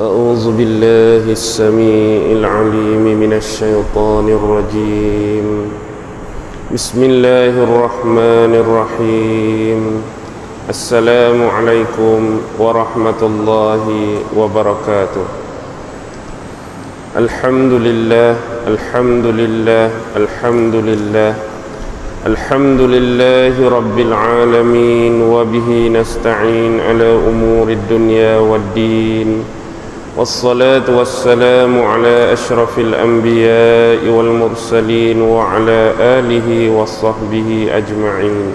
أعوذ بالله السميع العليم من الشيطان الرجيم. بسم الله الرحمن الرحيم. السلام عليكم ورحمة الله وبركاته. الحمد لله الحمد لله الحمد لله. الحمد لله رب العالمين وبه نستعين على أمور الدنيا والدين. والصلاة والسلام على أشرف الأنبياء والمرسلين وعلى آله وصحبه أجمعين.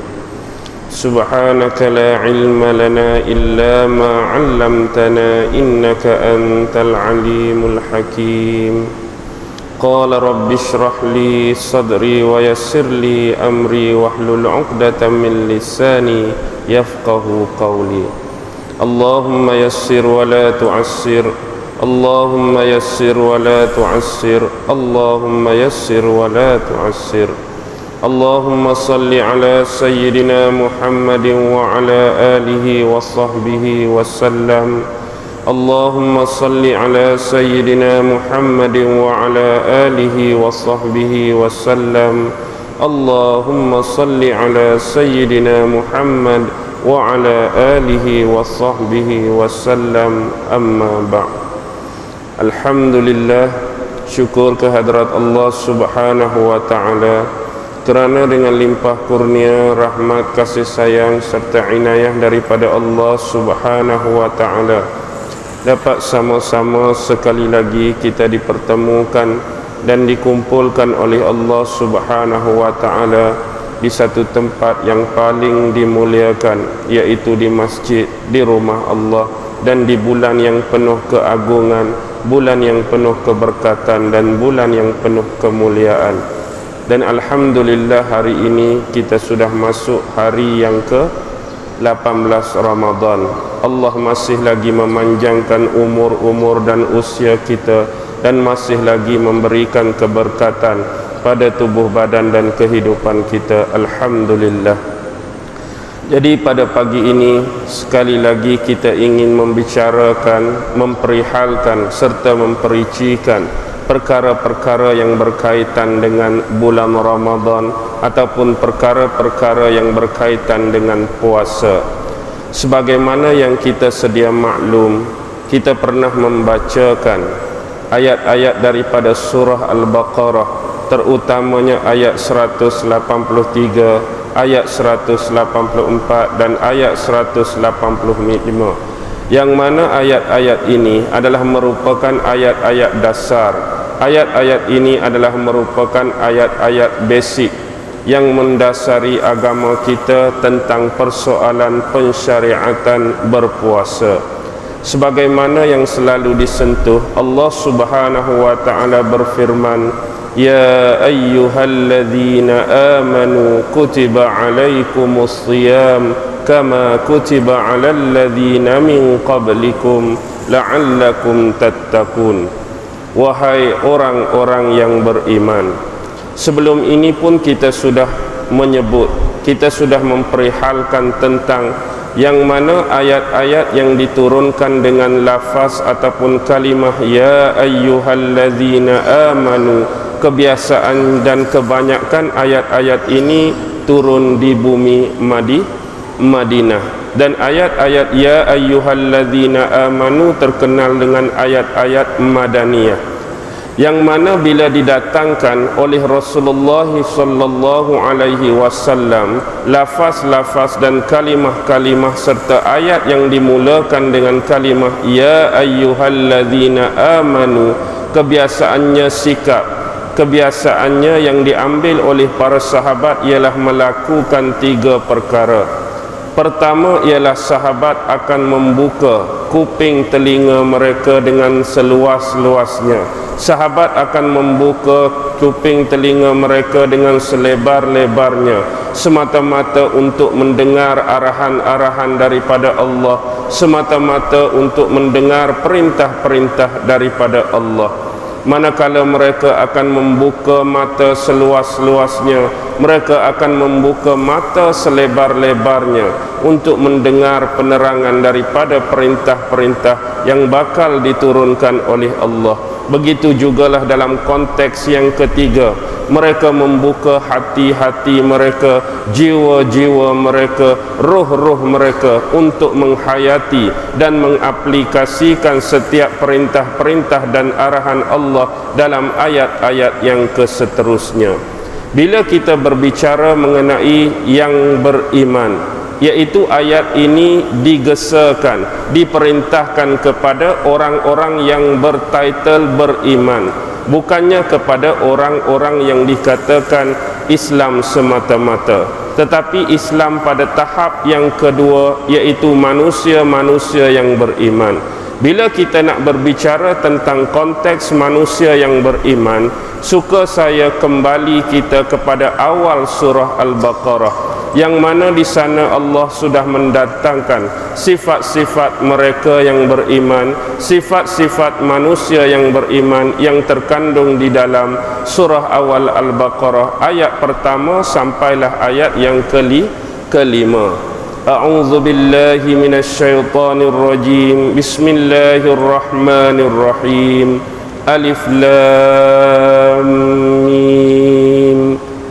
سبحانك لا علم لنا إلا ما علمتنا إنك أنت العليم الحكيم. قال رب اشرح لي صدري ويسر لي أمري واحلل عقدة من لساني يفقه قولي. اللهم يسر ولا تعسر. اللهم يسر ولا تعسر اللهم يسر ولا تعسر اللهم صل على سيدنا محمد وعلى آله وصحبه وسلم اللهم صل على سيدنا محمد وعلى آله وصحبه وسلم اللهم صل على سيدنا محمد وعلى آله وصحبه وسلم أما بعد Alhamdulillah syukur kehadrat Allah Subhanahu wa taala kerana dengan limpah kurnia rahmat kasih sayang serta inayah daripada Allah Subhanahu wa taala dapat sama-sama sekali lagi kita dipertemukan dan dikumpulkan oleh Allah Subhanahu wa taala di satu tempat yang paling dimuliakan iaitu di masjid di rumah Allah dan di bulan yang penuh keagungan bulan yang penuh keberkatan dan bulan yang penuh kemuliaan. Dan alhamdulillah hari ini kita sudah masuk hari yang ke 18 Ramadan. Allah masih lagi memanjangkan umur-umur dan usia kita dan masih lagi memberikan keberkatan pada tubuh badan dan kehidupan kita. Alhamdulillah jadi pada pagi ini sekali lagi kita ingin membicarakan memperihalkan serta mempericikan perkara-perkara yang berkaitan dengan bulan Ramadan ataupun perkara-perkara yang berkaitan dengan puasa. Sebagaimana yang kita sedia maklum kita pernah membacakan ayat-ayat daripada surah Al-Baqarah terutamanya ayat 183 ayat 184 dan ayat 185 yang mana ayat-ayat ini adalah merupakan ayat-ayat dasar. Ayat-ayat ini adalah merupakan ayat-ayat basic yang mendasari agama kita tentang persoalan pensyariatan berpuasa. Sebagaimana yang selalu disentuh Allah Subhanahu wa taala berfirman يا أيها الذين آمنوا كتب عليكم الصيام كما كتب على الذين من قبلكم لعلكم تتقون Wahai orang-orang yang beriman Sebelum ini pun kita sudah menyebut Kita sudah memperihalkan tentang Yang mana ayat-ayat yang diturunkan dengan lafaz Ataupun kalimah Ya ayyuhallazina amanu kebiasaan dan kebanyakan ayat-ayat ini turun di bumi Madi Madinah. Dan ayat-ayat ya ayyuhalladzina amanu terkenal dengan ayat-ayat madaniyah. Yang mana bila didatangkan oleh Rasulullah sallallahu alaihi wasallam lafaz-lafaz dan kalimah-kalimah serta ayat yang dimulakan dengan kalimah ya ayyuhalladzina amanu kebiasaannya sikap kebiasaannya yang diambil oleh para sahabat ialah melakukan tiga perkara. Pertama ialah sahabat akan membuka kuping telinga mereka dengan seluas-luasnya. Sahabat akan membuka kuping telinga mereka dengan selebar-lebarnya. Semata-mata untuk mendengar arahan-arahan daripada Allah. Semata-mata untuk mendengar perintah-perintah daripada Allah manakala mereka akan membuka mata seluas-luasnya mereka akan membuka mata selebar-lebarnya untuk mendengar penerangan daripada perintah-perintah yang bakal diturunkan oleh Allah. Begitu jugalah dalam konteks yang ketiga mereka membuka hati-hati mereka jiwa-jiwa mereka roh-roh mereka untuk menghayati dan mengaplikasikan setiap perintah-perintah dan arahan Allah dalam ayat-ayat yang keseterusnya. Bila kita berbicara mengenai yang beriman iaitu ayat ini digesakan diperintahkan kepada orang-orang yang bertitle beriman bukannya kepada orang-orang yang dikatakan Islam semata-mata. Tetapi Islam pada tahap yang kedua iaitu manusia-manusia yang beriman. Bila kita nak berbicara tentang konteks manusia yang beriman suka saya kembali kita kepada awal surah Al-Baqarah yang mana di sana Allah sudah mendatangkan sifat-sifat mereka yang beriman, sifat-sifat manusia yang beriman yang terkandung di dalam surah awal Al-Baqarah ayat pertama sampailah ayat yang keli kelima. A'udzu billahi minasyaitonir rajim. Bismillahirrahmanirrahim. Alif lam mim.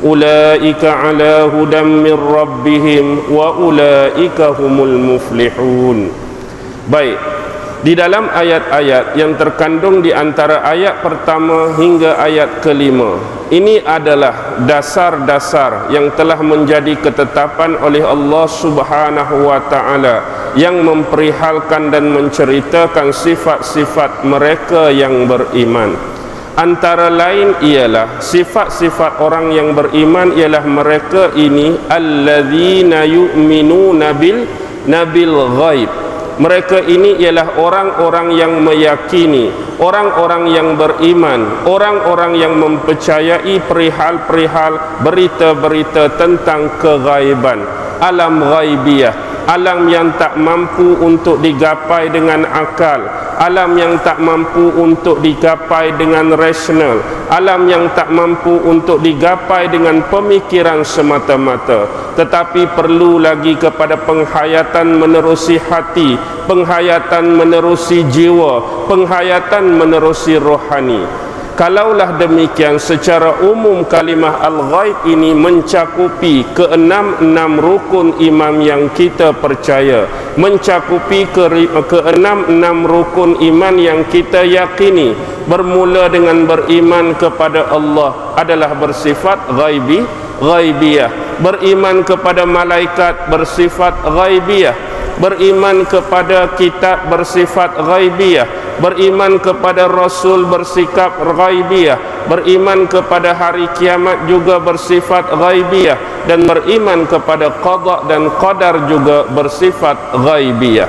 Ala hudam min rabbihim wa ulaika humul muflihun baik. Di dalam ayat-ayat yang terkandung di antara ayat pertama hingga ayat kelima ini adalah dasar-dasar yang telah menjadi ketetapan oleh Allah Subhanahu wa taala yang memperihalkan dan menceritakan sifat-sifat mereka yang beriman antara lain ialah sifat-sifat orang yang beriman ialah mereka ini alladzina yu'minuna bil nabil ghaib. Mereka ini ialah orang-orang yang meyakini orang-orang yang beriman orang-orang yang mempercayai perihal-perihal berita-berita tentang keghaiban alam ghaibiyah alam yang tak mampu untuk digapai dengan akal. Alam yang tak mampu untuk digapai dengan rasional. Alam yang tak mampu untuk digapai dengan pemikiran semata-mata. Tetapi perlu lagi kepada penghayatan menerusi hati penghayatan menerusi jiwa penghayatan menerusi rohani Kalaulah demikian secara umum kalimah al-ghaib ini mencakupi keenam-enam rukun imam yang kita percaya. Mencakupi keenam-enam rukun iman yang kita yakini. Bermula dengan beriman kepada Allah adalah bersifat ghaibi ghaibiyah. Beriman kepada malaikat bersifat ghaibiyah beriman kepada kitab bersifat ghaibiyah beriman kepada rasul bersikap ghaibiyah beriman kepada hari kiamat juga bersifat ghaibiyah dan beriman kepada qada dan qadar juga bersifat ghaibiyah.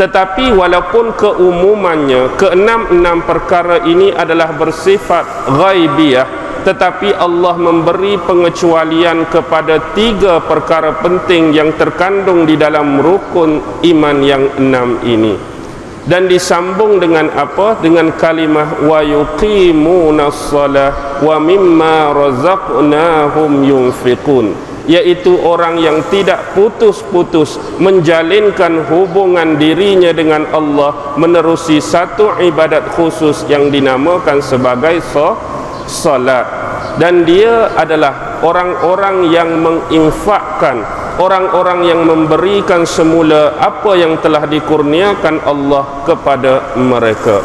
Tetapi walaupun keumumannya keenam-enam perkara ini adalah bersifat ghaibiyah tetapi Allah memberi pengecualian kepada tiga perkara penting yang terkandung di dalam rukun iman yang enam ini. Dan disambung dengan apa? Dengan kalimah wa yuqimuna shalah wa mimma razaqnahum yunfiqun. Yaitu orang yang tidak putus-putus menjalinkan hubungan dirinya dengan Allah menerusi satu ibadat khusus yang dinamakan sebagai salat dan dia adalah orang-orang yang menginfakkan orang-orang yang memberikan semula apa yang telah dikurniakan Allah kepada mereka.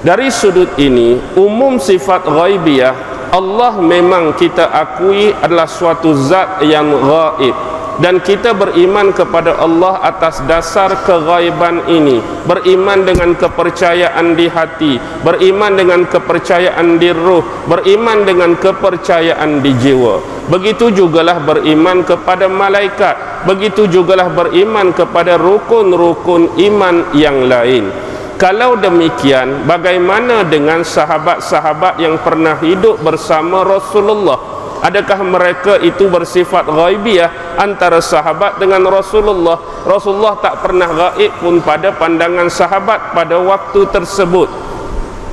Dari sudut ini umum sifat ghaibiyah Allah memang kita akui adalah suatu zat yang gaib dan kita beriman kepada Allah atas dasar keghaiban ini. Beriman dengan kepercayaan di hati. Beriman dengan kepercayaan di ruh. Beriman dengan kepercayaan di jiwa. Begitu jugalah beriman kepada malaikat. Begitu jugalah beriman kepada rukun-rukun iman yang lain. Kalau demikian bagaimana dengan sahabat-sahabat yang pernah hidup bersama Rasulullah Adakah mereka itu bersifat ghaibiah antara sahabat dengan Rasulullah? Rasulullah tak pernah gaib pun pada pandangan sahabat pada waktu tersebut.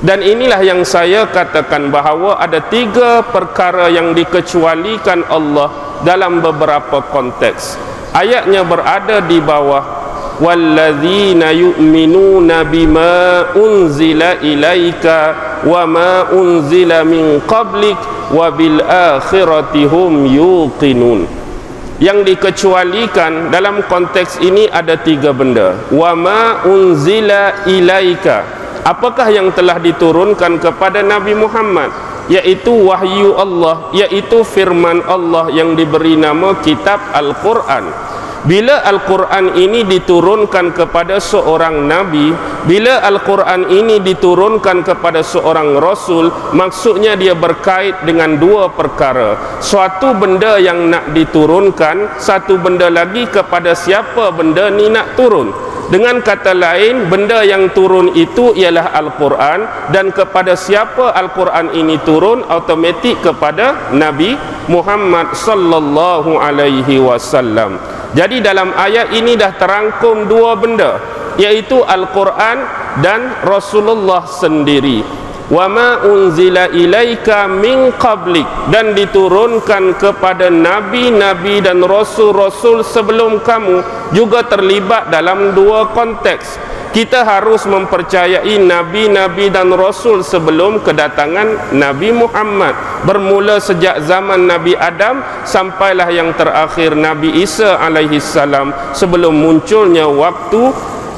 Dan inilah yang saya katakan bahawa ada tiga perkara yang dikecualikan Allah dalam beberapa konteks. Ayatnya berada di bawah unzila ilaika wa ma unzila min qablik wa bil akhirati hum yuqinun yang dikecualikan dalam konteks ini ada tiga benda. wa ma unzila ilaika apakah yang telah diturunkan kepada Nabi Muhammad? Yaitu wahyu Allah yaitu firman Allah yang diberi nama kitab Al-Quran bila Al-Quran ini diturunkan kepada seorang Nabi Bila Al-Quran ini diturunkan kepada seorang Rasul Maksudnya dia berkait dengan dua perkara Suatu benda yang nak diturunkan Satu benda lagi kepada siapa benda ni nak turun dengan kata lain, benda yang turun itu ialah Al-Quran dan kepada siapa Al-Quran ini turun automatik kepada Nabi Muhammad sallallahu alaihi wasallam. Jadi dalam ayat ini dah terangkum dua benda iaitu Al-Quran dan Rasulullah sendiri. Wa ma unzila ilaika min qablik dan diturunkan kepada nabi-nabi dan rasul-rasul sebelum kamu juga terlibat dalam dua konteks kita harus mempercayai nabi-nabi dan rasul sebelum kedatangan Nabi Muhammad. Bermula sejak zaman Nabi Adam sampailah yang terakhir Nabi Isa alaihi salam sebelum munculnya waktu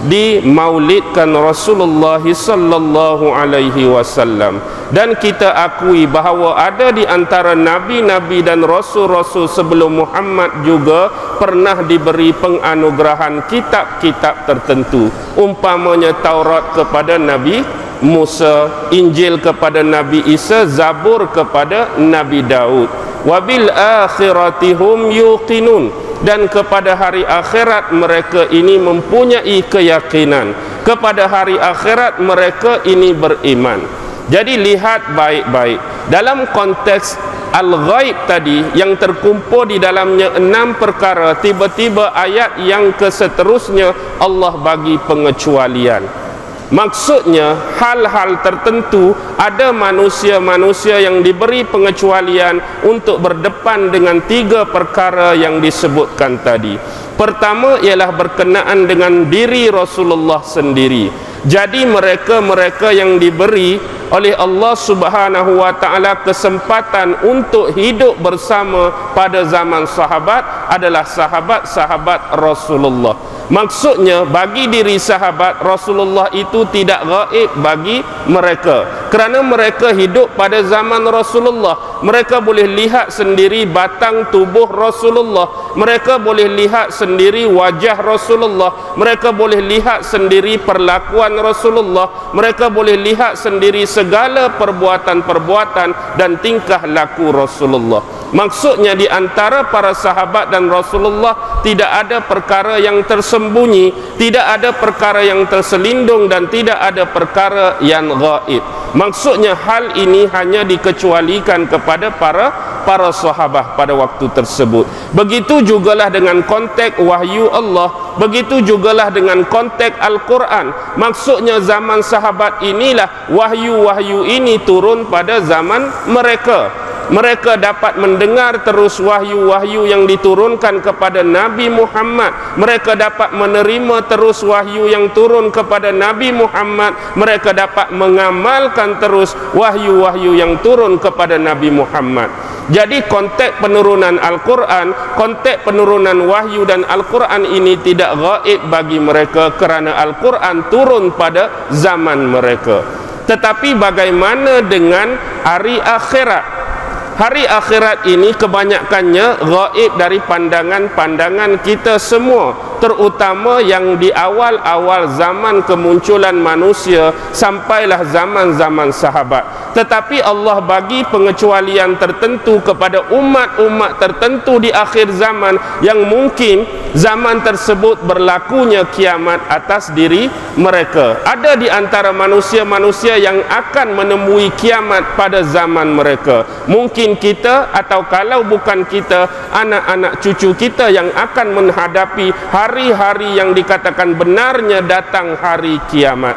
di maulidkan Rasulullah sallallahu alaihi wasallam. Dan kita akui bahawa ada di antara nabi-nabi dan rasul-rasul sebelum Muhammad juga pernah diberi penganugerahan kitab-kitab tertentu. Umpamanya Taurat kepada Nabi Musa, Injil kepada Nabi Isa, Zabur kepada Nabi Daud. Wabil akhiratihum yuqinun. Dan kepada hari akhirat mereka ini mempunyai keyakinan. Kepada hari akhirat mereka ini beriman. Jadi lihat baik-baik. Dalam konteks al-ghaib tadi yang terkumpul di dalamnya enam perkara tiba-tiba ayat yang keseterusnya Allah bagi pengecualian Maksudnya hal-hal tertentu ada manusia-manusia yang diberi pengecualian untuk berdepan dengan tiga perkara yang disebutkan tadi. Pertama ialah berkenaan dengan diri Rasulullah sendiri. Jadi mereka-mereka yang diberi oleh Allah Subhanahu wa taala kesempatan untuk hidup bersama pada zaman sahabat adalah sahabat-sahabat Rasulullah. Maksudnya bagi diri sahabat Rasulullah itu tidak gaib bagi mereka. Kerana mereka hidup pada zaman Rasulullah. Mereka boleh lihat sendiri batang tubuh Rasulullah. Mereka boleh lihat sendiri wajah Rasulullah. Mereka boleh lihat sendiri perlakuan Rasulullah. Mereka boleh lihat sendiri segala perbuatan-perbuatan dan tingkah laku Rasulullah Maksudnya di antara para sahabat dan Rasulullah tidak ada perkara yang tersembunyi, tidak ada perkara yang terselindung dan tidak ada perkara yang gaib. Maksudnya hal ini hanya dikecualikan kepada para para sahabat pada waktu tersebut. Begitu jugalah dengan konteks wahyu Allah, begitu jugalah dengan konteks Al-Quran. Maksudnya zaman sahabat inilah wahyu-wahyu ini turun pada zaman mereka mereka dapat mendengar terus wahyu-wahyu yang diturunkan kepada Nabi Muhammad. Mereka dapat menerima terus wahyu yang turun kepada Nabi Muhammad. Mereka dapat mengamalkan terus wahyu-wahyu yang turun kepada Nabi Muhammad. Jadi konteks penurunan Al-Quran konteks penurunan wahyu dan Al-Quran ini tidak gaib bagi mereka kerana Al-Quran turun pada zaman mereka. Tetapi bagaimana dengan hari akhirat hari akhirat ini kebanyakannya gaib dari pandangan-pandangan kita semua terutama yang di awal-awal zaman kemunculan manusia sampailah zaman-zaman sahabat. Tetapi Allah bagi pengecualian tertentu kepada umat-umat tertentu di akhir zaman yang mungkin zaman tersebut berlakunya kiamat atas diri mereka. Ada di antara manusia-manusia yang akan menemui kiamat pada zaman mereka. Mungkin kita atau kalau bukan kita anak-anak cucu kita yang akan menghadapi hari-hari yang dikatakan benarnya datang hari kiamat.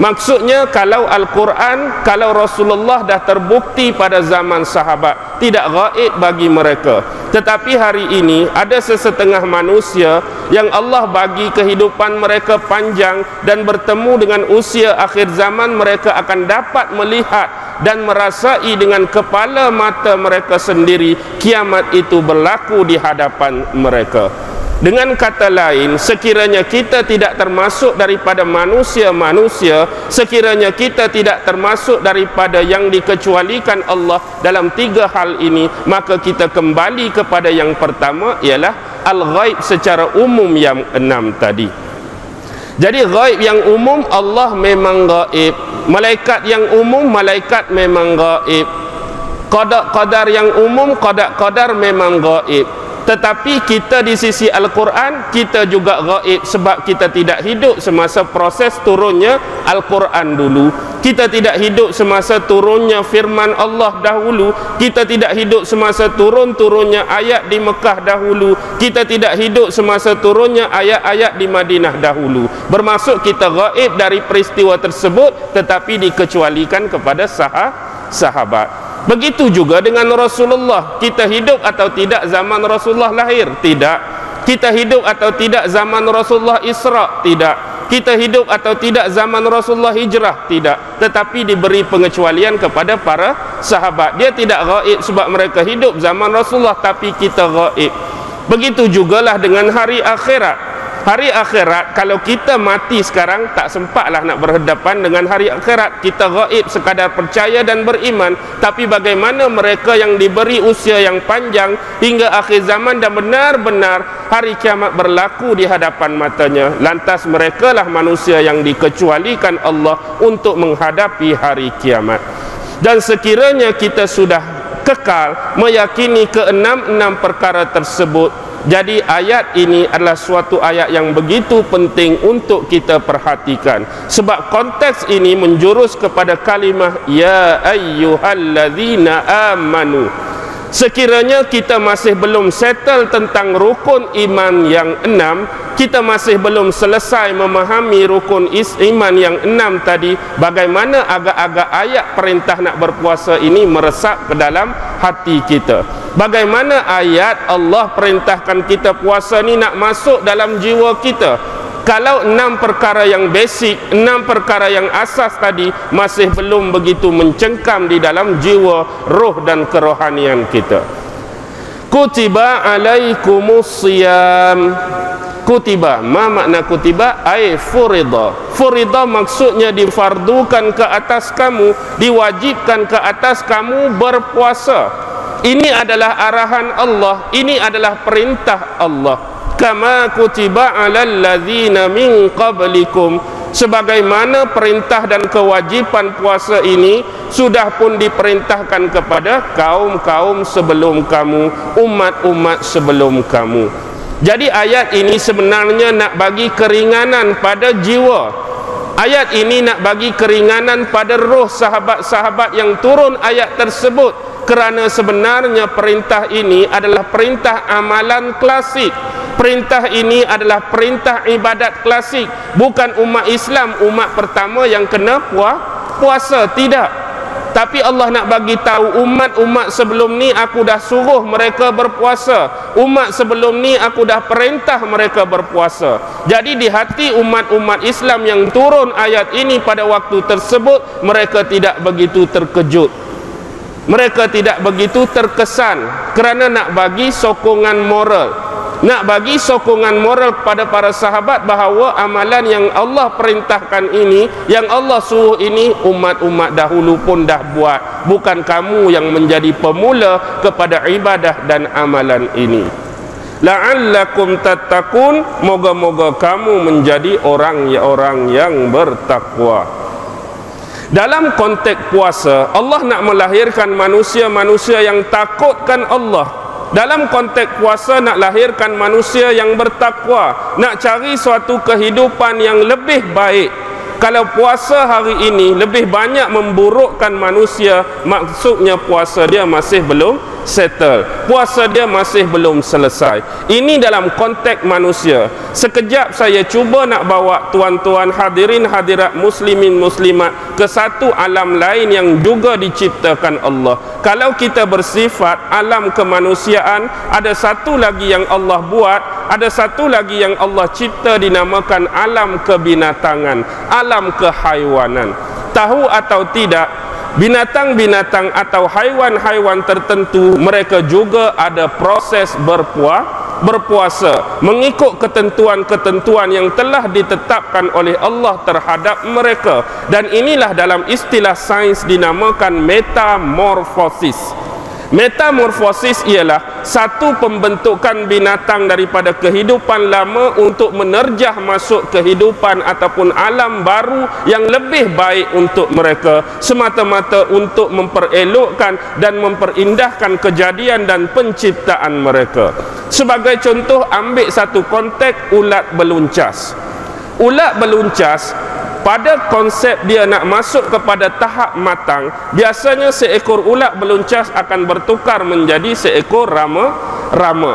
Maksudnya kalau Al-Quran kalau Rasulullah dah terbukti pada zaman sahabat tidak gaib bagi mereka. Tetapi hari ini ada sesetengah manusia yang Allah bagi kehidupan mereka panjang dan bertemu dengan usia akhir zaman mereka akan dapat melihat dan merasai dengan kepala mata mereka sendiri kiamat itu berlaku di hadapan mereka dengan kata lain sekiranya kita tidak termasuk daripada manusia-manusia sekiranya kita tidak termasuk daripada yang dikecualikan Allah dalam tiga hal ini maka kita kembali kepada yang pertama ialah al-ghaib secara umum yang enam tadi. Jadi ghaib yang umum Allah memang ghaib. Malaikat yang umum malaikat memang gaib qada-qadar yang umum qada-qadar memang gaib tetapi kita di sisi Al-Quran kita juga gaib sebab kita tidak hidup semasa proses turunnya Al-Quran dulu. Kita tidak hidup semasa turunnya firman Allah dahulu. Kita tidak hidup semasa turun-turunnya ayat di Mekah dahulu. Kita tidak hidup semasa turunnya ayat-ayat di Madinah dahulu. Bermaksud kita gaib dari peristiwa tersebut tetapi dikecualikan kepada sah sahabat Begitu juga dengan Rasulullah. Kita hidup atau tidak zaman Rasulullah lahir? Tidak. Kita hidup atau tidak zaman Rasulullah Isra? Tidak. Kita hidup atau tidak zaman Rasulullah hijrah? Tidak. Tetapi diberi pengecualian kepada para sahabat. Dia tidak gaib sebab mereka hidup zaman Rasulullah tapi kita gaib. Begitu jugalah dengan hari akhirat hari akhirat kalau kita mati sekarang tak sempatlah nak berhadapan dengan hari akhirat. Kita gaib sekadar percaya dan beriman. Tapi bagaimana mereka yang diberi usia yang panjang hingga akhir zaman dan benar-benar hari kiamat berlaku di hadapan matanya? Lantas mereka lah manusia yang dikecualikan Allah untuk menghadapi hari kiamat. Dan sekiranya kita sudah kekal meyakini keenam-enam perkara tersebut jadi ayat ini adalah suatu ayat yang begitu penting untuk kita perhatikan. Sebab konteks ini menjurus kepada kalimah ya ayyuhallazina amanu sekiranya kita masih belum settle tentang rukun iman yang enam kita masih belum selesai memahami rukun iman yang enam tadi bagaimana agak-agak ayat perintah nak berpuasa ini meresap ke dalam hati kita? Bagaimana ayat Allah perintahkan kita puasa ni nak masuk dalam jiwa kita kalau enam perkara yang basic enam perkara yang asas tadi masih belum begitu mencengkam di dalam jiwa roh dan kerohanian kita. Kutiba alaikumus siyam. Kutiba ma makna kutiba? Ai furida. Furida maksudnya difardukan ke atas kamu diwajibkan ke atas kamu berpuasa. Ini adalah arahan Allah ini adalah perintah Allah kama kutiba alal ladzina min qablikum sebagaimana perintah dan kewajipan puasa ini sudah pun diperintahkan kepada kaum-kaum sebelum kamu umat-umat sebelum kamu jadi ayat ini sebenarnya nak bagi keringanan pada jiwa. Ayat ini nak bagi keringanan pada roh sahabat-sahabat yang turun ayat tersebut kerana sebenarnya perintah ini adalah perintah amalan klasik. Perintah ini adalah perintah ibadat klasik, bukan umat Islam umat pertama yang kena puasa, tidak. Tapi Allah nak bagi tahu umat-umat sebelum ni aku dah suruh mereka berpuasa. Umat sebelum ni aku dah perintah mereka berpuasa. Jadi di hati umat-umat Islam yang turun ayat ini pada waktu tersebut mereka tidak begitu terkejut. Mereka tidak begitu terkesan kerana nak bagi sokongan moral nak bagi sokongan moral kepada para sahabat bahawa amalan yang Allah perintahkan ini yang Allah suruh ini umat-umat dahulu pun dah buat. Bukan kamu yang menjadi pemula kepada ibadah dan amalan ini. La'allakum tattaqun. Moga-moga kamu menjadi orang-orang yang bertakwa. Dalam konteks puasa Allah nak melahirkan manusia-manusia yang takutkan Allah dalam konteks puasa nak lahirkan manusia yang bertakwa nak cari suatu kehidupan yang lebih baik. Kalau puasa hari ini lebih banyak memburukkan manusia maksudnya puasa dia masih belum settle. Puasa dia masih belum selesai. Ini dalam konteks manusia. Sekejap saya cuba nak bawa tuan-tuan hadirin hadirat muslimin muslimat ke satu alam lain yang juga diciptakan Allah. Kalau kita bersifat alam kemanusiaan ada satu lagi yang Allah buat ada satu lagi yang Allah cipta dinamakan alam kebinatangan alam kehaiwanan tahu atau tidak binatang-binatang atau haiwan-haiwan tertentu mereka juga ada proses berpuas berpuasa mengikut ketentuan-ketentuan yang telah ditetapkan oleh Allah terhadap mereka. Dan inilah dalam istilah sains dinamakan metamorfosis Metamorfosis ialah satu pembentukan binatang daripada kehidupan lama untuk menerjah masuk kehidupan ataupun alam baru yang lebih baik untuk mereka semata-mata untuk memperelokkan dan memperindahkan kejadian dan penciptaan mereka. Sebagai contoh ambil satu konteks ulat beluncas. Ulat beluncas pada konsep dia nak masuk kepada tahap matang biasanya seekor ulat beluncas akan bertukar menjadi seekor rama rama.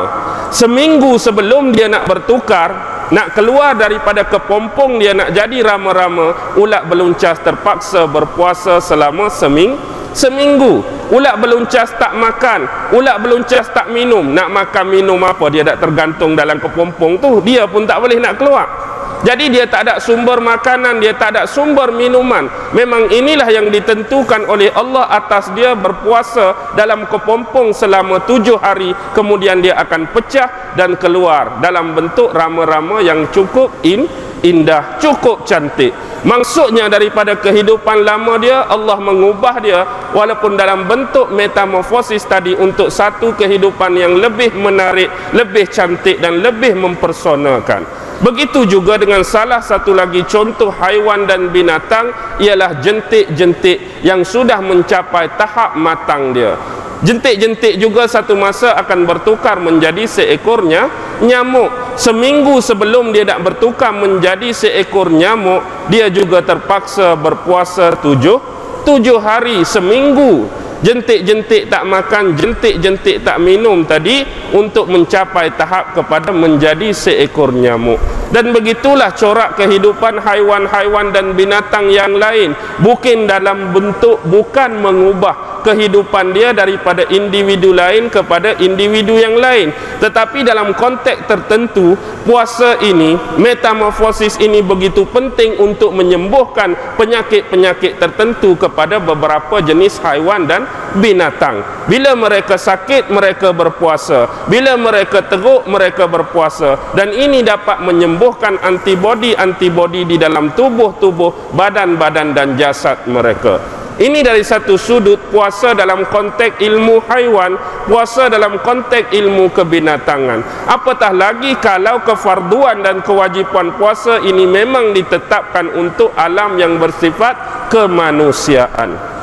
Seminggu sebelum dia nak bertukar nak keluar daripada kepompong dia nak jadi rama-rama ulat beluncas terpaksa berpuasa selama seming seminggu. Ulat beluncas tak makan ulat beluncas tak minum. Nak makan minum apa? Dia tak tergantung dalam kepompong tu. Dia pun tak boleh nak keluar jadi dia tak ada sumber makanan, dia tak ada sumber minuman. Memang inilah yang ditentukan oleh Allah atas dia berpuasa dalam kepompong selama tujuh hari. Kemudian dia akan pecah dan keluar dalam bentuk rama-rama yang cukup in, indah, cukup cantik. Maksudnya daripada kehidupan lama dia, Allah mengubah dia walaupun dalam bentuk metamorfosis tadi untuk satu kehidupan yang lebih menarik, lebih cantik dan lebih mempersonakan. Begitu juga dengan salah satu lagi contoh haiwan dan binatang ialah jentik-jentik yang sudah mencapai tahap matang dia. Jentik-jentik juga satu masa akan bertukar menjadi seekornya nyamuk. Seminggu sebelum dia nak bertukar menjadi seekor nyamuk, dia juga terpaksa berpuasa tujuh, tujuh hari seminggu jentik-jentik tak makan, jentik-jentik tak minum tadi untuk mencapai tahap kepada menjadi seekor nyamuk. Dan begitulah corak kehidupan haiwan-haiwan dan binatang yang lain. Bukan dalam bentuk, bukan mengubah kehidupan dia daripada individu lain kepada individu yang lain. Tetapi dalam konteks tertentu puasa ini metamorfosis ini begitu penting untuk menyembuhkan penyakit-penyakit tertentu kepada beberapa jenis haiwan dan binatang. Bila mereka sakit mereka berpuasa. Bila mereka teruk mereka berpuasa. Dan ini dapat menyembuhkan antibodi-antibodi di dalam tubuh-tubuh badan-badan dan jasad mereka ini dari satu sudut puasa dalam konteks ilmu haiwan, puasa dalam konteks ilmu kebinatangan. Apatah lagi kalau kefarduan dan kewajipan puasa ini memang ditetapkan untuk alam yang bersifat kemanusiaan.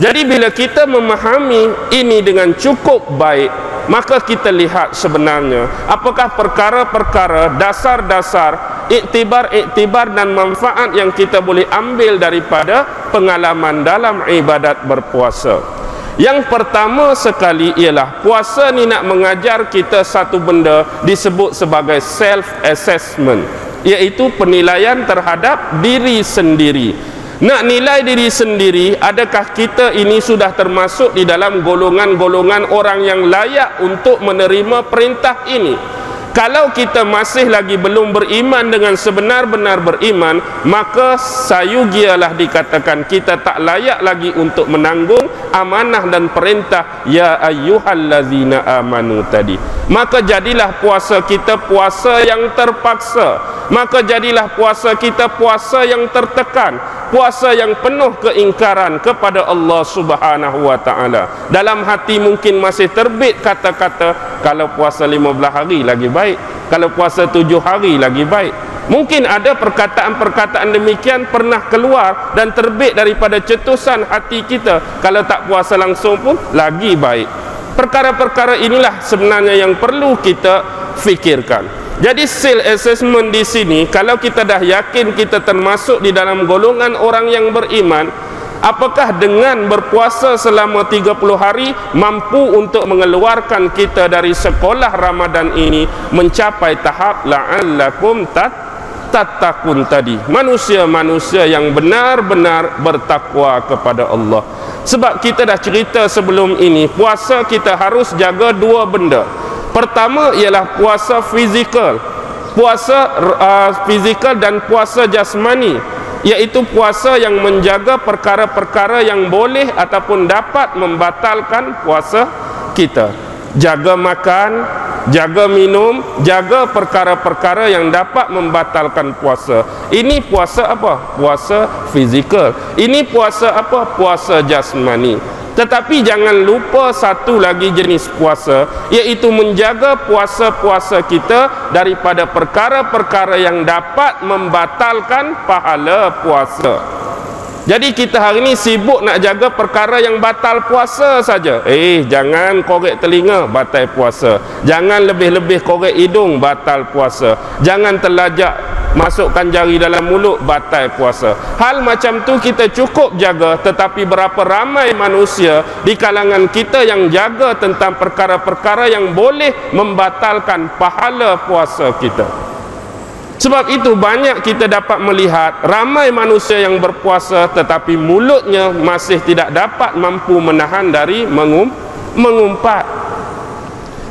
Jadi bila kita memahami ini dengan cukup baik, maka kita lihat sebenarnya apakah perkara-perkara dasar-dasar iktibar-iktibar dan manfaat yang kita boleh ambil daripada pengalaman dalam ibadat berpuasa. Yang pertama sekali ialah puasa ni nak mengajar kita satu benda disebut sebagai self assessment iaitu penilaian terhadap diri sendiri. Nak nilai diri sendiri, adakah kita ini sudah termasuk di dalam golongan-golongan orang yang layak untuk menerima perintah ini? kalau kita masih lagi belum beriman dengan sebenar-benar beriman maka sayugialah dikatakan kita tak layak lagi untuk menanggung amanah dan perintah ya ayyuhallazina amanu tadi. Maka jadilah puasa kita puasa yang terpaksa. Maka jadilah puasa kita puasa yang tertekan puasa yang penuh keingkaran kepada Allah Subhanahu wa taala. Dalam hati mungkin masih terbit kata-kata kalau puasa 15 hari lagi baik kalau puasa 7 hari lagi baik. Mungkin ada perkataan-perkataan demikian pernah keluar dan terbit daripada cetusan hati kita. Kalau tak puasa langsung pun lagi baik. Perkara-perkara inilah sebenarnya yang perlu kita fikirkan jadi self assessment di sini kalau kita dah yakin kita termasuk di dalam golongan orang yang beriman apakah dengan berpuasa selama 30 hari mampu untuk mengeluarkan kita dari sekolah Ramadan ini mencapai tahap la'allakum tat tatakun tadi? Manusia-manusia yang benar-benar bertakwa kepada Allah. Sebab kita dah cerita sebelum ini puasa kita harus jaga dua benda Pertama ialah puasa fizikal. Puasa uh, fizikal dan puasa jasmani iaitu puasa yang menjaga perkara-perkara yang boleh ataupun dapat membatalkan puasa kita. Jaga makan, jaga minum, jaga perkara-perkara yang dapat membatalkan puasa. Ini puasa apa? Puasa fizikal. Ini puasa apa? Puasa jasmani. Tetapi jangan lupa satu lagi jenis puasa iaitu menjaga puasa-puasa kita daripada perkara-perkara yang dapat membatalkan pahala puasa. Jadi kita hari ini sibuk nak jaga perkara yang batal puasa saja. Eh, jangan korek telinga batal puasa. Jangan lebih-lebih korek hidung batal puasa. Jangan terlajak masukkan jari dalam mulut batal puasa. Hal macam tu kita cukup jaga tetapi berapa ramai manusia di kalangan kita yang jaga tentang perkara-perkara yang boleh membatalkan pahala puasa kita. Sebab itu banyak kita dapat melihat ramai manusia yang berpuasa tetapi mulutnya masih tidak dapat mampu menahan dari mengum, mengumpat.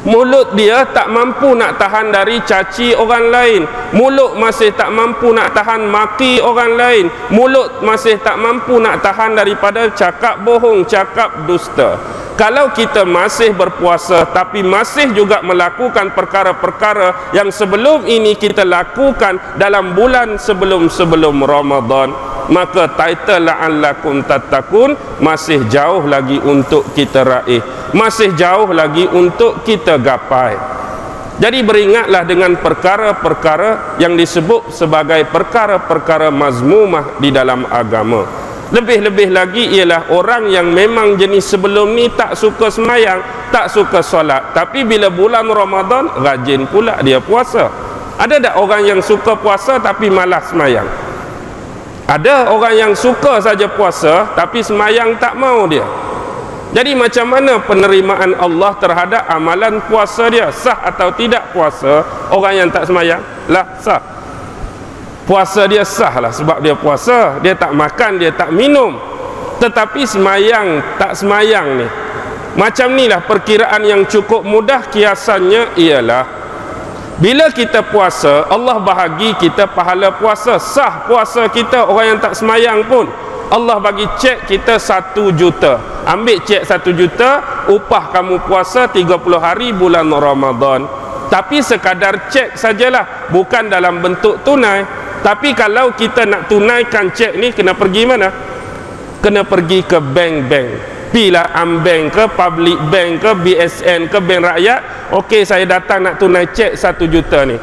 Mulut dia tak mampu nak tahan dari caci orang lain. Mulut masih tak mampu nak tahan maki orang lain. Mulut masih tak mampu nak tahan daripada cakap bohong, cakap dusta kalau kita masih berpuasa tapi masih juga melakukan perkara-perkara yang sebelum ini kita lakukan dalam bulan sebelum-sebelum Ramadan maka title la'allakum tattaqun masih jauh lagi untuk kita raih masih jauh lagi untuk kita gapai. Jadi beringatlah dengan perkara-perkara yang disebut sebagai perkara-perkara mazmumah di dalam agama lebih-lebih lagi ialah orang yang memang jenis sebelum ni tak suka semayang, tak suka solat. Tapi bila bulan Ramadan, rajin pula dia puasa. Ada tak orang yang suka puasa tapi malas semayang? Ada orang yang suka saja puasa tapi semayang tak mau dia. Jadi macam mana penerimaan Allah terhadap amalan puasa dia? Sah atau tidak puasa orang yang tak semayang? Lah sah puasa dia sah lah sebab dia puasa dia tak makan dia tak minum. Tetapi semayang tak semayang ni. Macam ni lah perkiraan yang cukup mudah kiasannya ialah bila kita puasa Allah bahagi kita pahala puasa. Sah puasa kita orang yang tak semayang pun. Allah bagi cek kita satu juta. Ambil cek satu juta upah kamu puasa 30 hari bulan Ramadan. Tapi sekadar cek sajalah bukan dalam bentuk tunai tapi kalau kita nak tunaikan cek ni kena pergi mana? Kena pergi ke bank-bank. Pilah Ambank ke Public Bank ke BSN ke Bank Rakyat. Okey saya datang nak tunai cek satu juta ni.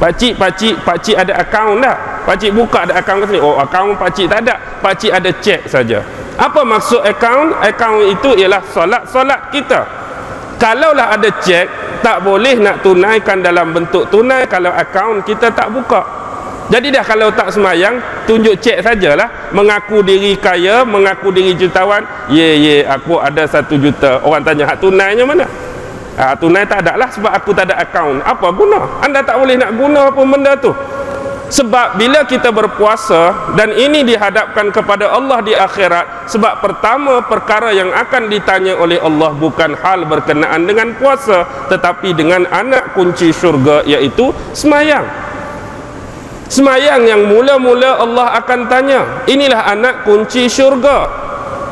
Pakcik, pakcik, pakcik ada akaun tak? Pakcik buka ada akaun ke sini? Oh, akaun pakcik tak ada. Pakcik ada cek saja. Apa maksud akaun? Akaun itu ialah solat-solat kita. Kalaulah ada cek, tak boleh nak tunaikan dalam bentuk tunai kalau akaun kita tak buka. Jadi dah kalau tak semayang Tunjuk cek sajalah. Mengaku diri kaya Mengaku diri jutawan. Ye ye aku ada satu juta. Orang tanya hak tunainya mana? Hak tunai tak ada lah Sebab aku tak ada akaun. Apa guna? Anda tak boleh nak guna apa benda tu. Sebab bila kita berpuasa dan ini dihadapkan kepada Allah di akhirat sebab pertama perkara yang akan ditanya oleh Allah bukan hal berkenaan dengan puasa tetapi dengan anak kunci syurga iaitu semayang semayang yang mula-mula Allah akan tanya inilah anak kunci syurga.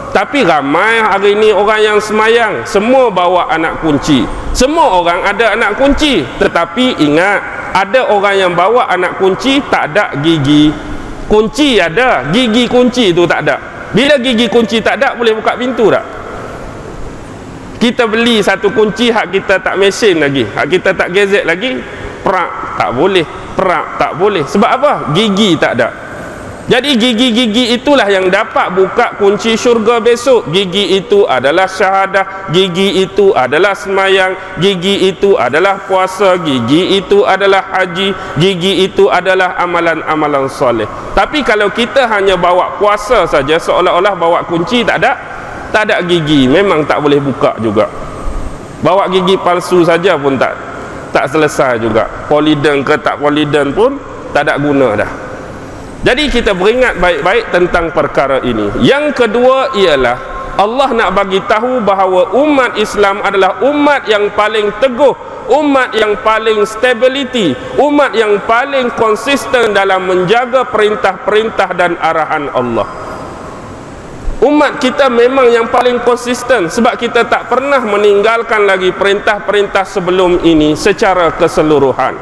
Tapi ramai hari ini orang yang semayang semua bawa anak kunci. Semua orang ada anak kunci. Tetapi ingat ada orang yang bawa anak kunci tak ada gigi. Kunci ada gigi kunci tu tak ada. Bila gigi kunci tak ada boleh buka pintu tak? Kita beli satu kunci hak kita tak mesin lagi. Hak kita tak gezet lagi perak tak boleh. Perak tak boleh. Sebab apa? Gigi tak ada. Jadi gigi-gigi itulah yang dapat buka kunci syurga besok. Gigi itu adalah syahadah, gigi itu adalah semayang, gigi itu adalah puasa, gigi itu adalah haji, gigi itu adalah amalan-amalan soleh. Tapi kalau kita hanya bawa puasa saja seolah-olah bawa kunci tak ada, tak ada gigi, memang tak boleh buka juga. Bawa gigi palsu saja pun tak tak selesai juga. Poliden ke tak poliden pun tak ada guna dah. Jadi kita beringat baik-baik tentang perkara ini. Yang kedua ialah Allah nak bagi tahu bahawa umat Islam adalah umat yang paling teguh, umat yang paling stability, umat yang paling konsisten dalam menjaga perintah-perintah dan arahan Allah. Umat kita memang yang paling konsisten sebab kita tak pernah meninggalkan lagi perintah-perintah sebelum ini secara keseluruhan.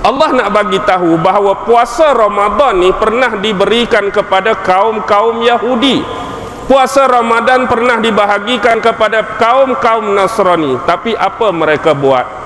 Allah nak bagi tahu bahawa puasa Ramadan ni pernah diberikan kepada kaum-kaum Yahudi. Puasa Ramadan pernah dibahagikan kepada kaum-kaum Nasrani. Tapi apa mereka buat?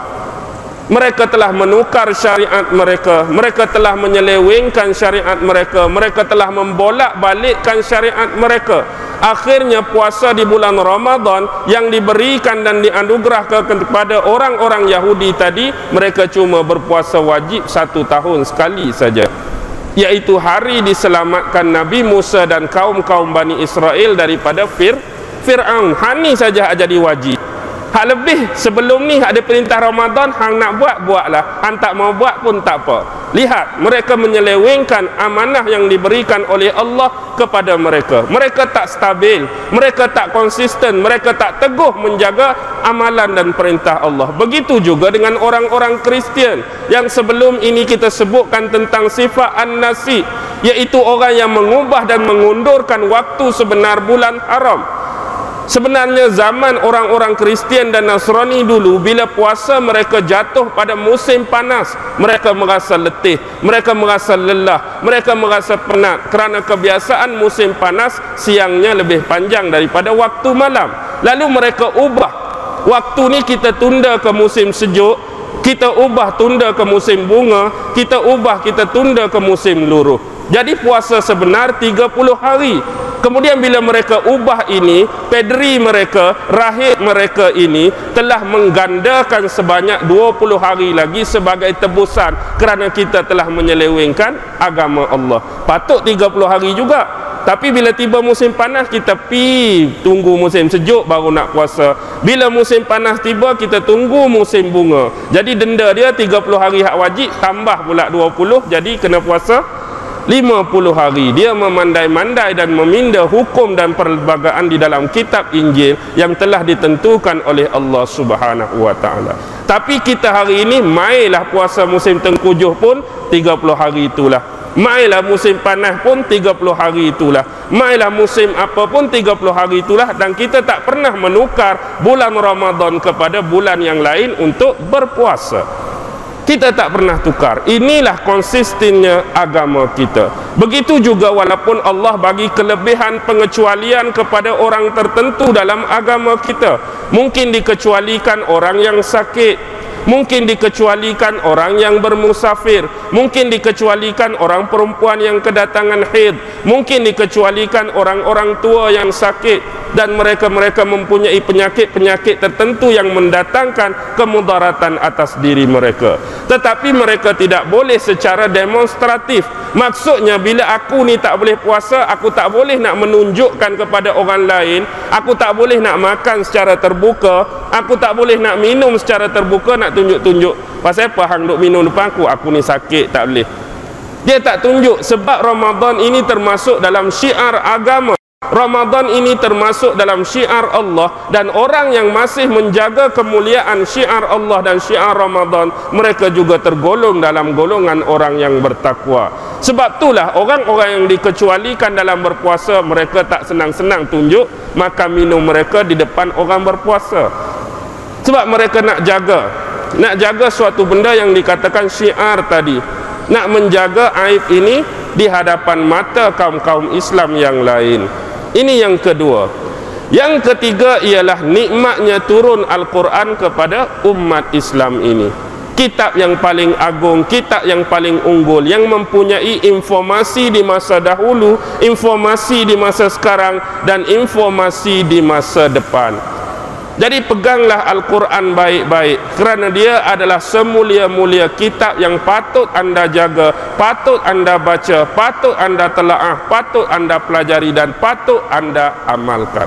Mereka telah menukar syariat mereka. Mereka telah menyelewengkan syariat mereka. Mereka telah membolak-balikkan syariat mereka akhirnya puasa di bulan Ramadan yang diberikan dan dianugerahkan kepada orang-orang Yahudi tadi mereka cuma berpuasa wajib satu tahun sekali saja iaitu hari diselamatkan Nabi Musa dan kaum-kaum Bani Israel daripada Fir Fir'aun hani saja jadi wajib Hak lebih sebelum ni ada perintah Ramadan hang nak buat buatlah. Hang tak mau buat pun tak apa. Lihat mereka menyelewengkan amanah yang diberikan oleh Allah kepada mereka. Mereka tak stabil, mereka tak konsisten, mereka tak teguh menjaga amalan dan perintah Allah. Begitu juga dengan orang-orang Kristian yang sebelum ini kita sebutkan tentang sifat an-nasi iaitu orang yang mengubah dan mengundurkan waktu sebenar bulan haram. Sebenarnya zaman orang-orang Kristian dan Nasrani dulu bila puasa mereka jatuh pada musim panas, mereka merasa letih, mereka merasa lelah, mereka merasa penat kerana kebiasaan musim panas siangnya lebih panjang daripada waktu malam. Lalu mereka ubah waktu ni kita tunda ke musim sejuk, kita ubah tunda ke musim bunga, kita ubah kita tunda ke musim luruh. Jadi puasa sebenar 30 hari Kemudian bila mereka ubah ini, pedri mereka, rahib mereka ini telah menggandakan sebanyak 20 hari lagi sebagai tebusan kerana kita telah menyelewengkan agama Allah. Patut 30 hari juga. Tapi bila tiba musim panas kita pi tunggu musim sejuk baru nak puasa. Bila musim panas tiba kita tunggu musim bunga. Jadi denda dia 30 hari hak wajib tambah pula 20 jadi kena puasa 50 hari dia memandai-mandai dan meminda hukum dan perlembagaan di dalam kitab Injil yang telah ditentukan oleh Allah Subhanahu wa taala. Tapi kita hari ini mailah puasa musim tengkujuh pun 30 hari itulah. Mailah musim panas pun 30 hari itulah. Mailah musim apa pun 30 hari itulah dan kita tak pernah menukar bulan Ramadan kepada bulan yang lain untuk berpuasa kita tak pernah tukar. Inilah konsistennya agama kita. Begitu juga walaupun Allah bagi kelebihan pengecualian kepada orang tertentu dalam agama kita. Mungkin dikecualikan orang yang sakit mungkin dikecualikan orang yang bermusafir. Mungkin dikecualikan orang perempuan yang kedatangan haid. Mungkin dikecualikan orang-orang tua yang sakit. Dan mereka-mereka mempunyai penyakit-penyakit tertentu yang mendatangkan kemudaratan atas diri mereka. Tetapi mereka tidak boleh secara demonstratif. Maksudnya bila aku ni tak boleh puasa aku tak boleh nak menunjukkan kepada orang lain. Aku tak boleh nak makan secara terbuka. Aku tak boleh nak minum secara terbuka nak tunjuk-tunjuk. Pasal apa hang duk minum depan aku? Aku ni sakit tak boleh. Dia tak tunjuk sebab Ramadan ini termasuk dalam syiar agama. Ramadan ini termasuk dalam syiar Allah dan orang yang masih menjaga kemuliaan syiar Allah dan syiar Ramadan mereka juga tergolong dalam golongan orang yang bertakwa. Sebab itulah orang-orang yang dikecualikan dalam berpuasa mereka tak senang-senang tunjuk makan minum mereka di depan orang berpuasa. Sebab mereka nak jaga nak jaga suatu benda yang dikatakan syiar tadi nak menjaga aib ini di hadapan mata kaum-kaum Islam yang lain ini yang kedua. Yang ketiga ialah nikmatnya turun Al-Quran kepada umat Islam ini. Kitab yang paling agung, kitab yang paling unggul yang mempunyai informasi di masa dahulu, informasi di masa sekarang dan informasi di masa depan. Jadi peganglah Al-Quran baik-baik kerana dia adalah semulia-mulia kitab yang patut anda jaga, patut anda baca, patut anda telaah, patut anda pelajari dan patut anda amalkan.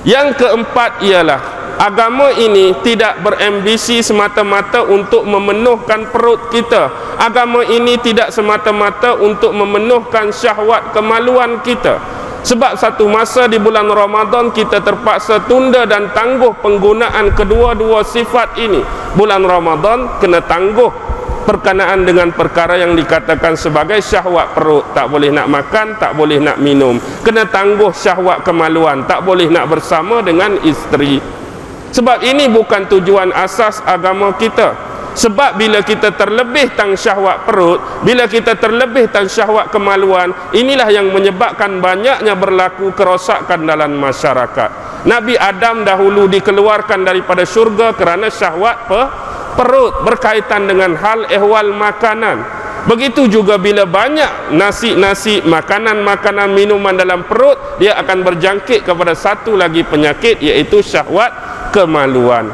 Yang keempat ialah agama ini tidak berambisi semata-mata untuk memenuhkan perut kita. Agama ini tidak semata-mata untuk memenuhkan syahwat kemaluan kita. Sebab satu masa di bulan Ramadan kita terpaksa tunda dan tangguh penggunaan kedua-dua sifat ini. Bulan Ramadan kena tangguh perkenaan dengan perkara yang dikatakan sebagai syahwat perut. Tak boleh nak makan, tak boleh nak minum. Kena tangguh syahwat kemaluan, tak boleh nak bersama dengan isteri. Sebab ini bukan tujuan asas agama kita. Sebab bila kita terlebih tang syahwat perut, bila kita terlebih tang syahwat kemaluan, inilah yang menyebabkan banyaknya berlaku kerosakan dalam masyarakat. Nabi Adam dahulu dikeluarkan daripada syurga kerana syahwat pe perut berkaitan dengan hal ehwal makanan. Begitu juga bila banyak nasi-nasi, makanan-makanan, minuman dalam perut, dia akan berjangkit kepada satu lagi penyakit iaitu syahwat kemaluan.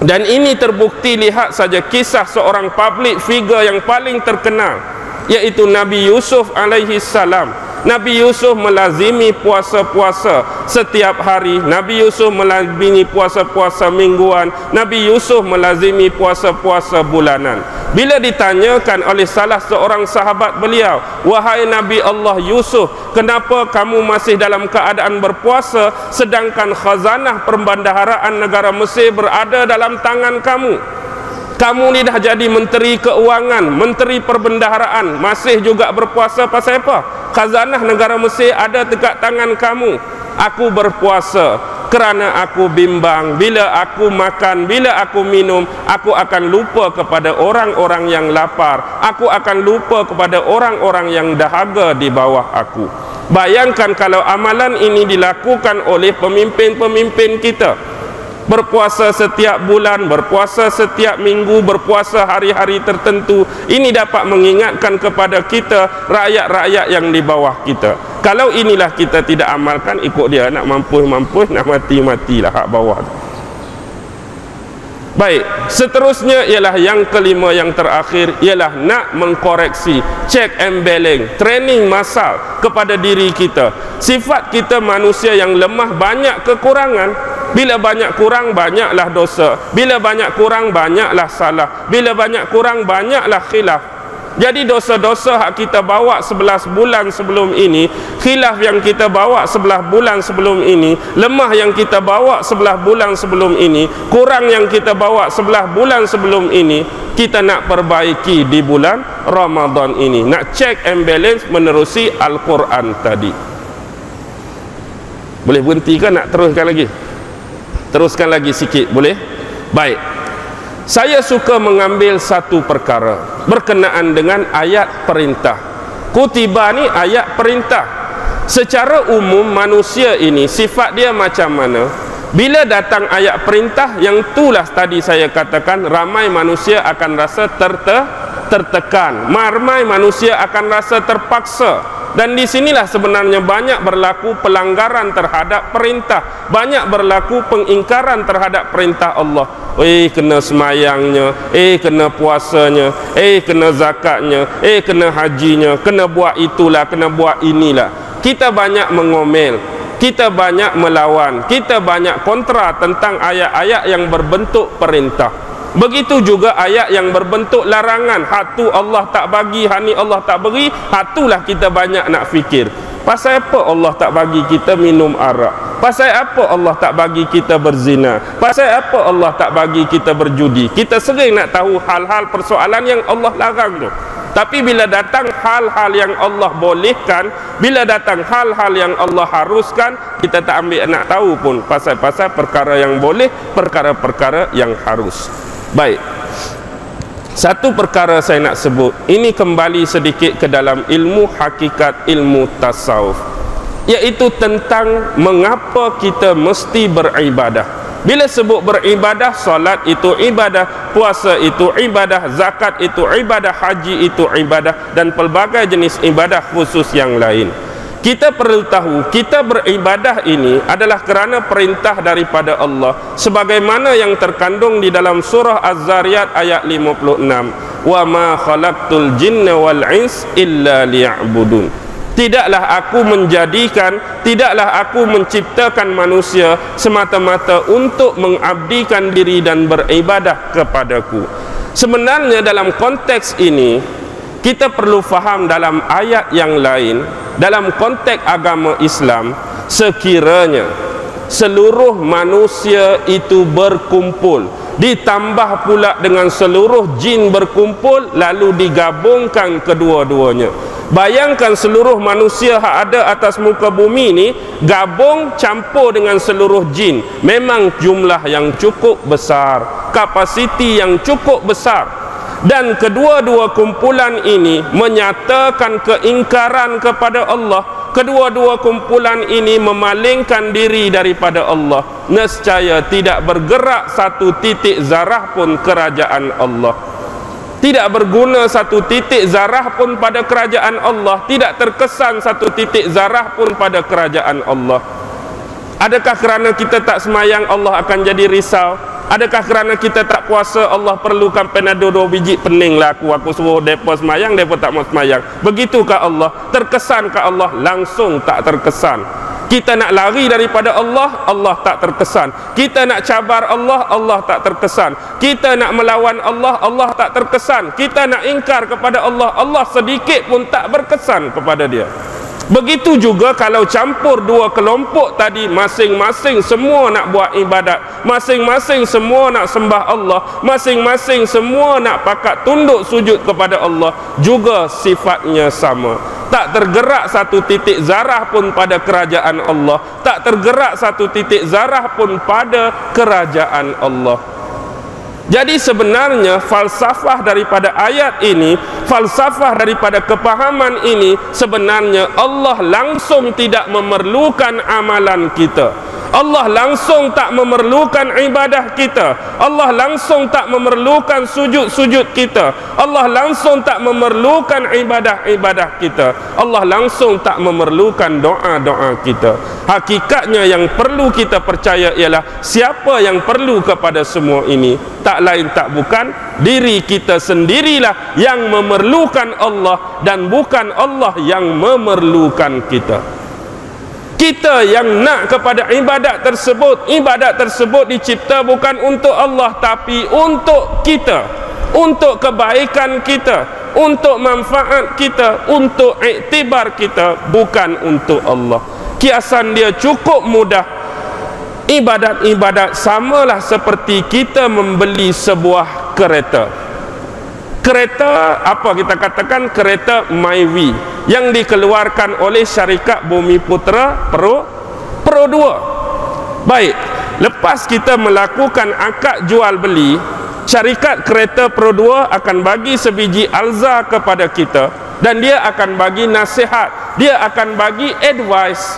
Dan ini terbukti lihat saja kisah seorang public figure yang paling terkenal iaitu Nabi Yusuf alaihi salam. Nabi Yusuf melazimi puasa-puasa setiap hari. Nabi Yusuf melazimi puasa-puasa mingguan. Nabi Yusuf melazimi puasa-puasa bulanan. Bila ditanyakan oleh salah seorang sahabat beliau, "Wahai Nabi Allah Yusuf, kenapa kamu masih dalam keadaan berpuasa sedangkan khazanah perbendaharaan negara Mesir berada dalam tangan kamu?" Kamu ni dah jadi menteri keuangan, menteri perbendaharaan, masih juga berpuasa pasal apa? Khazanah negara Mesir ada dekat tangan kamu. Aku berpuasa kerana aku bimbang. Bila aku makan bila aku minum aku akan lupa kepada orang-orang yang lapar. Aku akan lupa kepada orang-orang yang dahaga di bawah aku. Bayangkan kalau amalan ini dilakukan oleh pemimpin-pemimpin kita berpuasa setiap bulan, berpuasa setiap minggu, berpuasa hari-hari tertentu. Ini dapat mengingatkan kepada kita rakyat-rakyat yang di bawah kita. Kalau inilah kita tidak amalkan ikut dia nak mampu-mampu nak mati-matilah hak bawah tu. Baik, seterusnya ialah yang kelima yang terakhir ialah nak mengkoreksi, check and balance, training masal kepada diri kita. Sifat kita manusia yang lemah banyak kekurangan. Bila banyak kurang banyaklah dosa. Bila banyak kurang banyaklah salah. Bila banyak kurang banyaklah khilaf. Jadi dosa-dosa hak kita bawa sebelas bulan sebelum ini Khilaf yang kita bawa sebelah bulan sebelum ini Lemah yang kita bawa sebelah bulan sebelum ini Kurang yang kita bawa sebelah bulan sebelum ini Kita nak perbaiki di bulan Ramadan ini Nak check and balance menerusi Al-Quran tadi Boleh berhenti kan nak teruskan lagi? Teruskan lagi sikit boleh? Baik saya suka mengambil satu perkara berkenaan dengan ayat perintah. Kutiba ni ayat perintah. Secara umum manusia ini sifat dia macam mana? Bila datang ayat perintah yang itulah tadi saya katakan ramai manusia akan rasa terte tertekan. Ramai manusia akan rasa terpaksa dan di sinilah sebenarnya banyak berlaku pelanggaran terhadap perintah. Banyak berlaku pengingkaran terhadap perintah Allah. Eh kena semayangnya. Eh kena puasanya. Eh kena zakatnya. Eh kena hajinya. Kena buat itulah kena buat inilah. Kita banyak mengomel. Kita banyak melawan. Kita banyak kontra tentang ayat-ayat yang berbentuk perintah begitu juga ayat yang berbentuk larangan. Hatu Allah tak bagi hani Allah tak beri hatulah kita banyak nak fikir. Pasal apa Allah tak bagi kita minum arak? Pasal apa Allah tak bagi kita berzina? Pasal apa Allah tak bagi kita berjudi? Kita sering nak tahu hal-hal persoalan yang Allah larang tu. Tapi bila datang hal-hal yang Allah bolehkan, bila datang hal-hal yang Allah haruskan, kita tak ambil nak tahu pun pasal-pasal perkara yang boleh, perkara-perkara yang harus. Baik. Satu perkara saya nak sebut, ini kembali sedikit ke dalam ilmu hakikat ilmu tasawuf. Iaitu tentang mengapa kita mesti beribadah. Bila sebut beribadah, solat itu ibadah, puasa itu ibadah, zakat itu ibadah, haji itu ibadah dan pelbagai jenis ibadah khusus yang lain. Kita perlu tahu, kita beribadah ini adalah kerana perintah daripada Allah sebagaimana yang terkandung di dalam surah Az-Zariyat ayat 56. Wa ma khalaqtul jinna wal ins illa liya'budun. Tidaklah aku menjadikan Tidaklah aku menciptakan manusia Semata-mata untuk mengabdikan diri dan beribadah kepadaku Sebenarnya dalam konteks ini Kita perlu faham dalam ayat yang lain Dalam konteks agama Islam Sekiranya Seluruh manusia itu berkumpul Ditambah pula dengan seluruh jin berkumpul Lalu digabungkan kedua-duanya Bayangkan seluruh manusia yang ada atas muka bumi ini gabung campur dengan seluruh jin. Memang jumlah yang cukup besar, kapasiti yang cukup besar. Dan kedua-dua kumpulan ini menyatakan keingkaran kepada Allah. Kedua-dua kumpulan ini memalingkan diri daripada Allah. Nescaya tidak bergerak satu titik zarah pun kerajaan Allah tidak berguna satu titik zarah pun pada kerajaan Allah tidak terkesan satu titik zarah pun pada kerajaan Allah adakah kerana kita tak semayang Allah akan jadi risau adakah kerana kita tak puasa Allah perlukan penado dua biji pening lah aku. Aku suruh mereka semayang mereka tak mau semayang. Begitukah Allah? Terkesankah Allah? Langsung tak terkesan. Kita nak lari daripada Allah Allah tak terkesan. Kita nak cabar Allah Allah tak terkesan. Kita nak melawan Allah Allah tak terkesan. Kita nak ingkar kepada Allah Allah sedikit pun tak berkesan kepada dia Begitu juga kalau campur dua kelompok tadi masing-masing semua nak buat ibadat, masing-masing semua nak sembah Allah, masing-masing semua nak pakat tunduk sujud kepada Allah, juga sifatnya sama. Tak tergerak satu titik zarah pun pada kerajaan Allah, tak tergerak satu titik zarah pun pada kerajaan Allah. Jadi sebenarnya falsafah daripada ayat ini, falsafah daripada kepahaman ini sebenarnya Allah langsung tidak memerlukan amalan kita. Allah langsung tak memerlukan ibadah kita. Allah langsung tak memerlukan sujud-sujud kita. Allah langsung tak memerlukan ibadah-ibadah kita. Allah langsung tak memerlukan doa-doa kita. Hakikatnya yang perlu kita percaya ialah Siapa yang perlu kepada semua ini Tak lain tak bukan Diri kita sendirilah yang memerlukan Allah Dan bukan Allah yang memerlukan kita. Kita yang nak kepada ibadat tersebut ibadat tersebut dicipta bukan untuk Allah tapi untuk kita untuk kebaikan kita untuk manfaat kita untuk iktibar kita bukan untuk Allah. Kiasan dia cukup mudah ibadat-ibadat samalah seperti kita membeli sebuah kereta. Kereta apa kita katakan? Kereta Myvi yang dikeluarkan oleh syarikat Bumi Putra Pro Pro 2 baik lepas kita melakukan akad jual beli syarikat kereta Pro 2 akan bagi sebiji alza kepada kita dan dia akan bagi nasihat dia akan bagi advice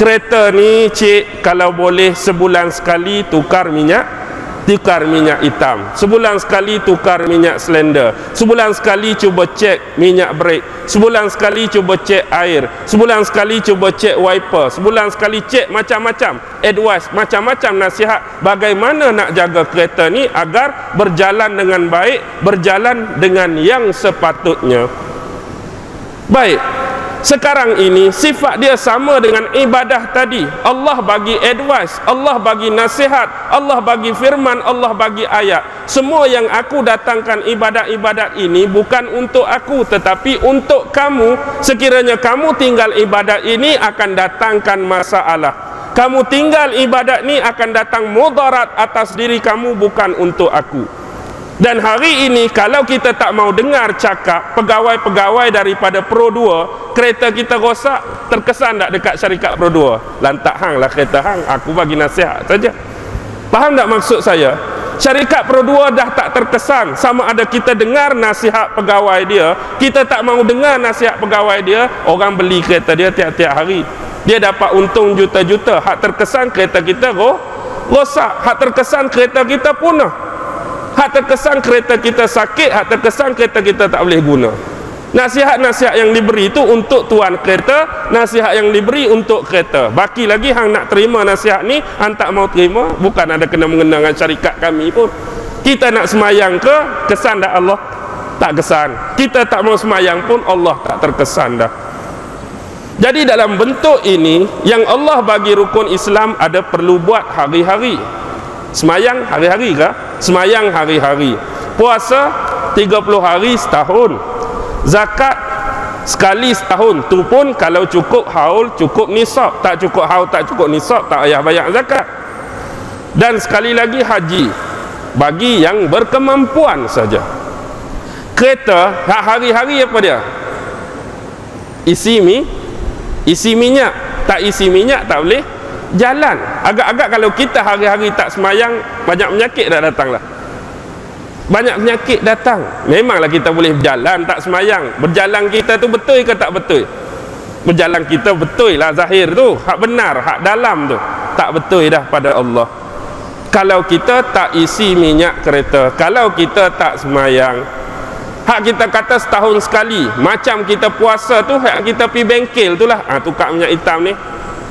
kereta ni cik kalau boleh sebulan sekali tukar minyak tukar minyak hitam. Sebulan sekali tukar minyak slender. Sebulan sekali cuba cek minyak brake. Sebulan sekali cuba cek air. Sebulan sekali cuba cek wiper. Sebulan sekali cek macam-macam. Advice macam-macam nasihat bagaimana nak jaga kereta ni agar berjalan dengan baik berjalan dengan yang sepatutnya. Baik sekarang ini sifat dia sama dengan ibadah tadi. Allah bagi advice Allah bagi nasihat Allah bagi firman Allah bagi ayat. Semua yang aku datangkan ibadat-ibadat ini bukan untuk aku tetapi untuk kamu. Sekiranya kamu tinggal ibadat ini akan datangkan masalah. Kamu tinggal ibadat ini akan datang mudarat atas diri kamu bukan untuk aku dan hari ini kalau kita tak mau dengar cakap pegawai-pegawai daripada Pro 2, kereta kita rosak, terkesan tak dekat syarikat Pro 2? Lantak hang lah kereta hang, aku bagi nasihat saja. Faham tak maksud saya? Syarikat Pro 2 dah tak terkesan sama ada kita dengar nasihat pegawai dia, kita tak mau dengar nasihat pegawai dia, orang beli kereta dia tiap-tiap hari. Dia dapat untung juta-juta. Hak terkesan kereta kita rosak. Hak terkesan kereta kita punah. Hak terkesan kereta kita sakit, hak terkesan kereta kita tak boleh guna. Nasihat-nasihat yang diberi itu untuk tuan kereta, nasihat yang diberi untuk kereta. Baki lagi hang nak terima nasihat ni, hang tak mau terima, bukan ada kena mengena dengan syarikat kami pun. Kita nak semayang ke, kesan dah Allah? Tak kesan. Kita tak mau semayang pun Allah tak terkesan dah. Jadi dalam bentuk ini yang Allah bagi rukun Islam ada perlu buat hari-hari. Semayang hari-hari ke? Semayang hari-hari. Puasa 30 hari setahun. Zakat sekali setahun. Tu pun kalau cukup haul, cukup nisab. Tak cukup haul, tak cukup nisab, tak payah bayar zakat. Dan sekali lagi haji. Bagi yang berkemampuan saja. Kereta, hari-hari apa dia? Isi mi, isi minyak. Tak isi minyak, tak boleh jalan. Agak-agak kalau kita hari-hari tak semayang banyak penyakit dah datang lah banyak penyakit datang. Memanglah kita boleh berjalan tak semayang? Berjalan kita tu betul ke tak betul? Berjalan kita betul lah zahir tu. Hak benar hak dalam tu. Tak betul dah pada Allah. Kalau kita tak isi minyak kereta kalau kita tak semayang hak kita kata setahun sekali macam kita puasa tu hak kita pergi bengkel tu lah. Ha, tukar minyak hitam ni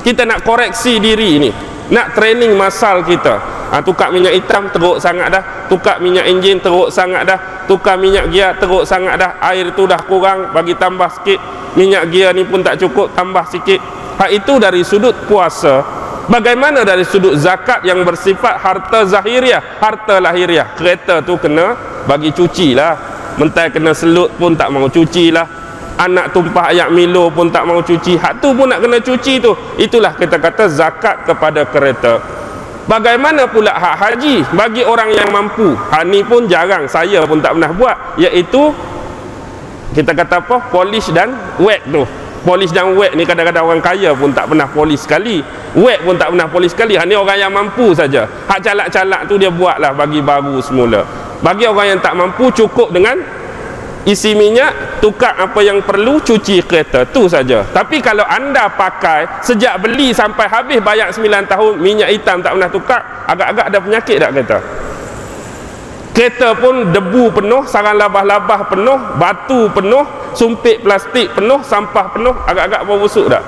kita nak koreksi diri ni. Nak training masal kita. Ha, tukar minyak hitam teruk sangat dah. Tukar minyak enjin teruk sangat dah. Tukar minyak gear teruk sangat dah. Air tu dah kurang bagi tambah sikit. Minyak gear ni pun tak cukup tambah sikit. Hak itu dari sudut puasa. Bagaimana dari sudut zakat yang bersifat harta zahiriah? Harta lahiriah. Kereta tu kena bagi cuci lah. Mentai kena selut pun tak mau cuci lah anak tumpah ayak Milo pun tak mau cuci. Hak tu pun nak kena cuci tu. Itulah kita kata zakat kepada kereta. Bagaimana pula hak haji bagi orang yang mampu? Hak ni pun jarang. Saya pun tak pernah buat. Iaitu kita kata apa? Polish dan wet tu. Polish dan wet ni kadang-kadang orang kaya pun tak pernah polish sekali. Wet pun tak pernah polish sekali. Ni orang yang mampu saja. Hak calak-calak tu dia buat lah bagi baru semula. Bagi orang yang tak mampu cukup dengan isi minyak tukar apa yang perlu cuci kereta. Tu saja. Tapi kalau anda pakai sejak beli sampai habis bayar 9 tahun minyak hitam tak pernah tukar agak-agak ada penyakit tak kereta? Kereta pun debu penuh sarang labah-labah penuh batu penuh sumpit plastik penuh sampah penuh agak-agak bau busuk tak?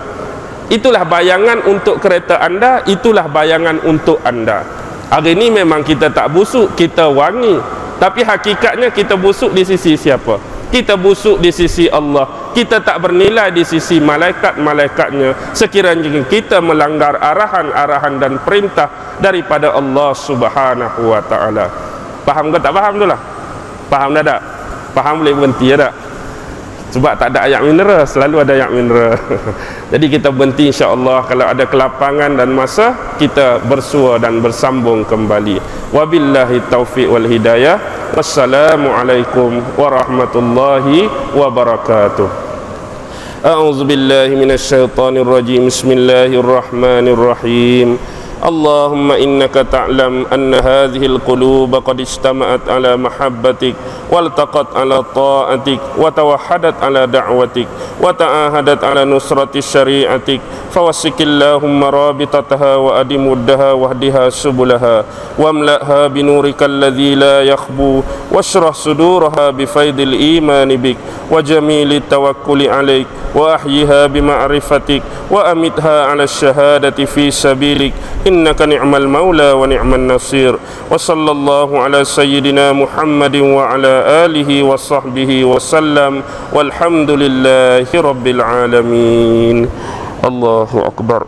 Itulah bayangan untuk kereta anda itulah bayangan untuk anda. Hari ini memang kita tak busuk kita wangi tapi hakikatnya kita busuk di sisi siapa? Kita busuk di sisi Allah. Kita tak bernilai di sisi malaikat-malaikatnya. Sekiranya kita melanggar arahan-arahan dan perintah daripada Allah subhanahu wa ta'ala. Faham ke tak faham tu lah? Faham dah tak? Faham boleh berhenti ya tak sebab tak ada ayat mineral selalu ada ayat mineral jadi kita berhenti insyaAllah kalau ada kelapangan dan masa kita bersua dan bersambung kembali wabillahi taufiq wal hidayah wassalamualaikum warahmatullahi wabarakatuh أعوذ بالله من الشيطان الرجيم بسم الله الرحمن الرحيم اللهم إنك تعلم أن هذه القلوب قد اجتمعت على محبتك والتقت على طاعتك وتوحدت على دعوتك وتعاهدت على نصرة شريعتك. فوسك اللهم رابطتها وأدم ودها واهدها سبلها واملأها بنورك الذي لا يخبو واشرح صدورها بفيض الإيمان بك وجميل التوكل عليك وأحيها بمعرفتك وأمتها على الشهادة في سبيلك. إنك نعم المولى ونعم النصير وصلى الله على سيدنا محمد وعلى آله وصحبه وسلم والحمد لله رب العالمين الله أكبر